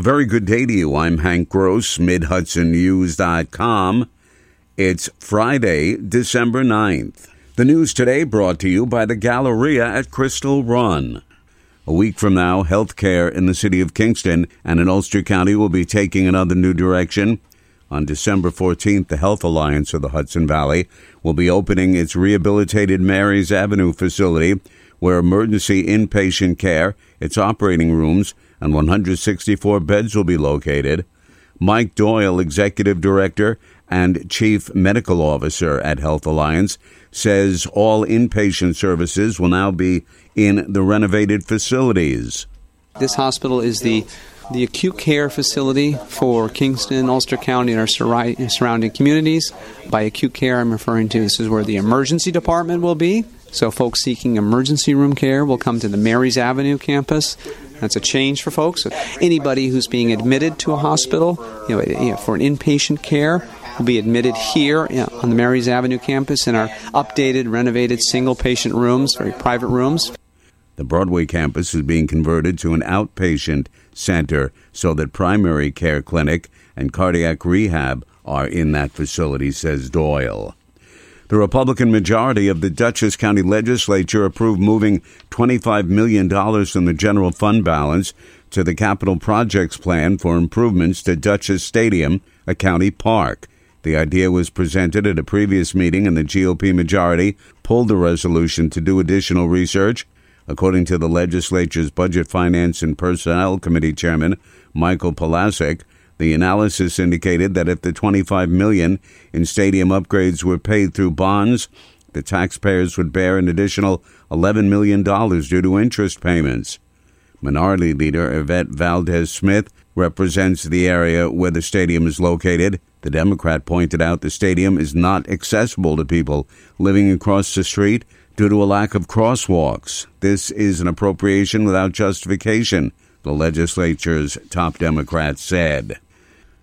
A very good day to you. I'm Hank Gross, MidHudsonNews.com. It's Friday, December 9th. The news today brought to you by the Galleria at Crystal Run. A week from now, healthcare in the city of Kingston and in Ulster County will be taking another new direction. On December 14th, the Health Alliance of the Hudson Valley will be opening its rehabilitated Mary's Avenue facility, where emergency inpatient care, its operating rooms, and 164 beds will be located. Mike Doyle, Executive Director and Chief Medical Officer at Health Alliance, says all inpatient services will now be in the renovated facilities. This hospital is the the acute care facility for Kingston, Ulster County, and our surrounding communities. By acute care, I'm referring to this is where the emergency department will be. So, folks seeking emergency room care will come to the Marys Avenue campus. That's a change for folks. Anybody who's being admitted to a hospital you know, eh, for an inpatient care will be admitted here eh, on the Marys Avenue campus in our updated, renovated single patient rooms, very private rooms. The Broadway campus is being converted to an outpatient center so that primary care clinic and cardiac rehab are in that facility, says Doyle. The Republican majority of the Dutchess County Legislature approved moving $25 million from the general fund balance to the capital projects plan for improvements to Dutchess Stadium, a county park. The idea was presented at a previous meeting, and the GOP majority pulled the resolution to do additional research According to the legislature's Budget, Finance, and Personnel Committee Chairman, Michael Polasek, the analysis indicated that if the 25 million in stadium upgrades were paid through bonds, the taxpayers would bear an additional $11 million due to interest payments. Minority Leader Yvette Valdes Smith represents the area where the stadium is located. The Democrat pointed out the stadium is not accessible to people living across the street due to a lack of crosswalks. This is an appropriation without justification, the legislature's top Democrat said.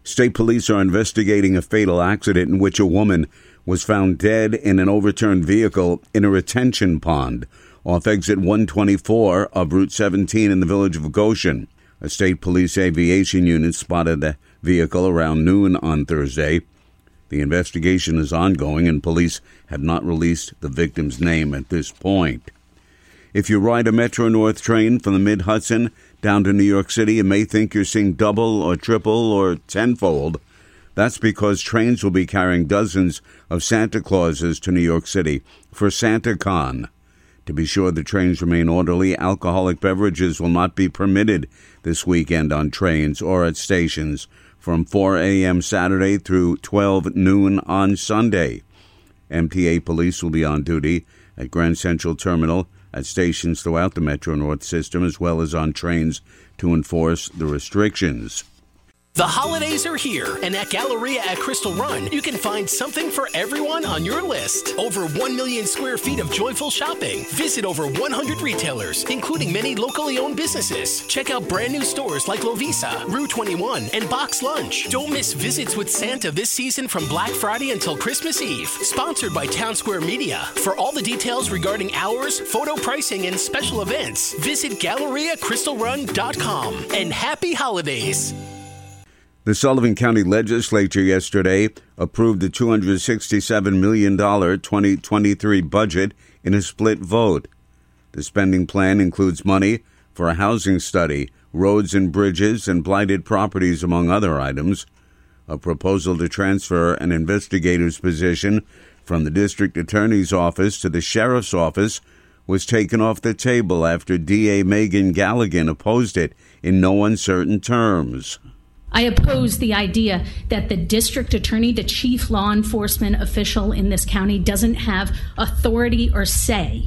State police are investigating a fatal accident in which a woman was found dead in an overturned vehicle in a retention pond off exit 124 of Route 17 in the village of Goshen. A state police aviation unit spotted the vehicle around noon on Thursday. The investigation is ongoing, and police have not released the victim's name at this point. If you ride a Metro North train from the Mid Hudson down to New York City, you may think you're seeing double or triple or tenfold. That's because trains will be carrying dozens of Santa Clauses to New York City for SantaCon. To be sure the trains remain orderly, alcoholic beverages will not be permitted this weekend on trains or at stations from 4 a.m. Saturday through 12 noon on Sunday. MTA police will be on duty at Grand Central Terminal at stations throughout the Metro North system as well as on trains to enforce the restrictions. The holidays are here, and at Galleria at Crystal Run, you can find something for everyone on your list. Over 1 million square feet of joyful shopping. Visit over 100 retailers, including many locally owned businesses. Check out brand new stores like Lovisa, Rue 21, and Box Lunch. Don't miss visits with Santa this season from Black Friday until Christmas Eve. Sponsored by Town Square Media. For all the details regarding hours, photo pricing, and special events, visit GalleriaCrystalRun.com. And happy holidays! The Sullivan County Legislature yesterday approved the $267 million 2023 budget in a split vote. The spending plan includes money for a housing study, roads and bridges, and blighted properties, among other items. A proposal to transfer an investigator's position from the district attorney's office to the sheriff's office was taken off the table after DA Meagan Galligan opposed it in no uncertain terms. I oppose the idea that the district attorney, the chief law enforcement official in this county, doesn't have authority or say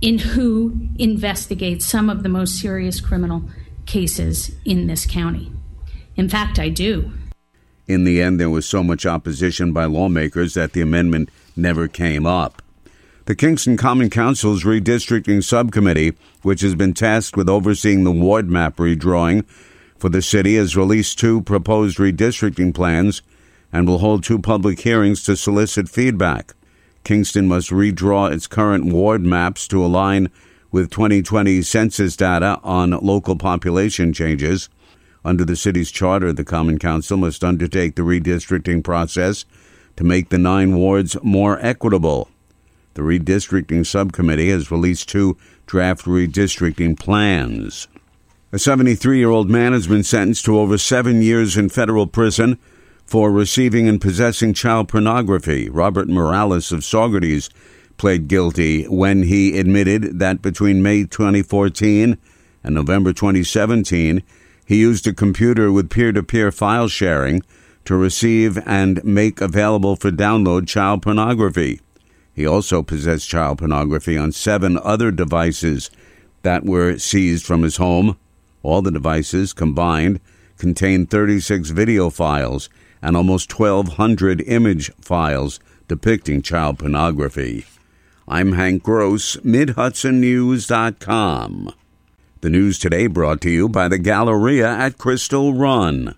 in who investigates some of the most serious criminal cases in this county. In fact, I do. In the end, there was so much opposition by lawmakers that the amendment never came up. The Kingston Common Council's redistricting subcommittee, which has been tasked with overseeing the ward map redrawing, for the city has released two proposed redistricting plans and will hold two public hearings to solicit feedback. Kingston must redraw its current ward maps to align with 2020 census data on local population changes. Under the city's charter, the Common Council must undertake the redistricting process to make the nine wards more equitable. The redistricting subcommittee has released two draft redistricting plans. A 73 year old man has been sentenced to over seven years in federal prison for receiving and possessing child pornography. Robert Morales of Saugerties pled guilty when he admitted that between May 2014 and November 2017, he used a computer with peer to peer file sharing to receive and make available for download child pornography. He also possessed child pornography on seven other devices that were seized from his home. All the devices combined contained 36 video files and almost 1,200 image files depicting child pornography. I'm Hank Gross, MidHudsonNews.com. The news today brought to you by the Galleria at Crystal Run.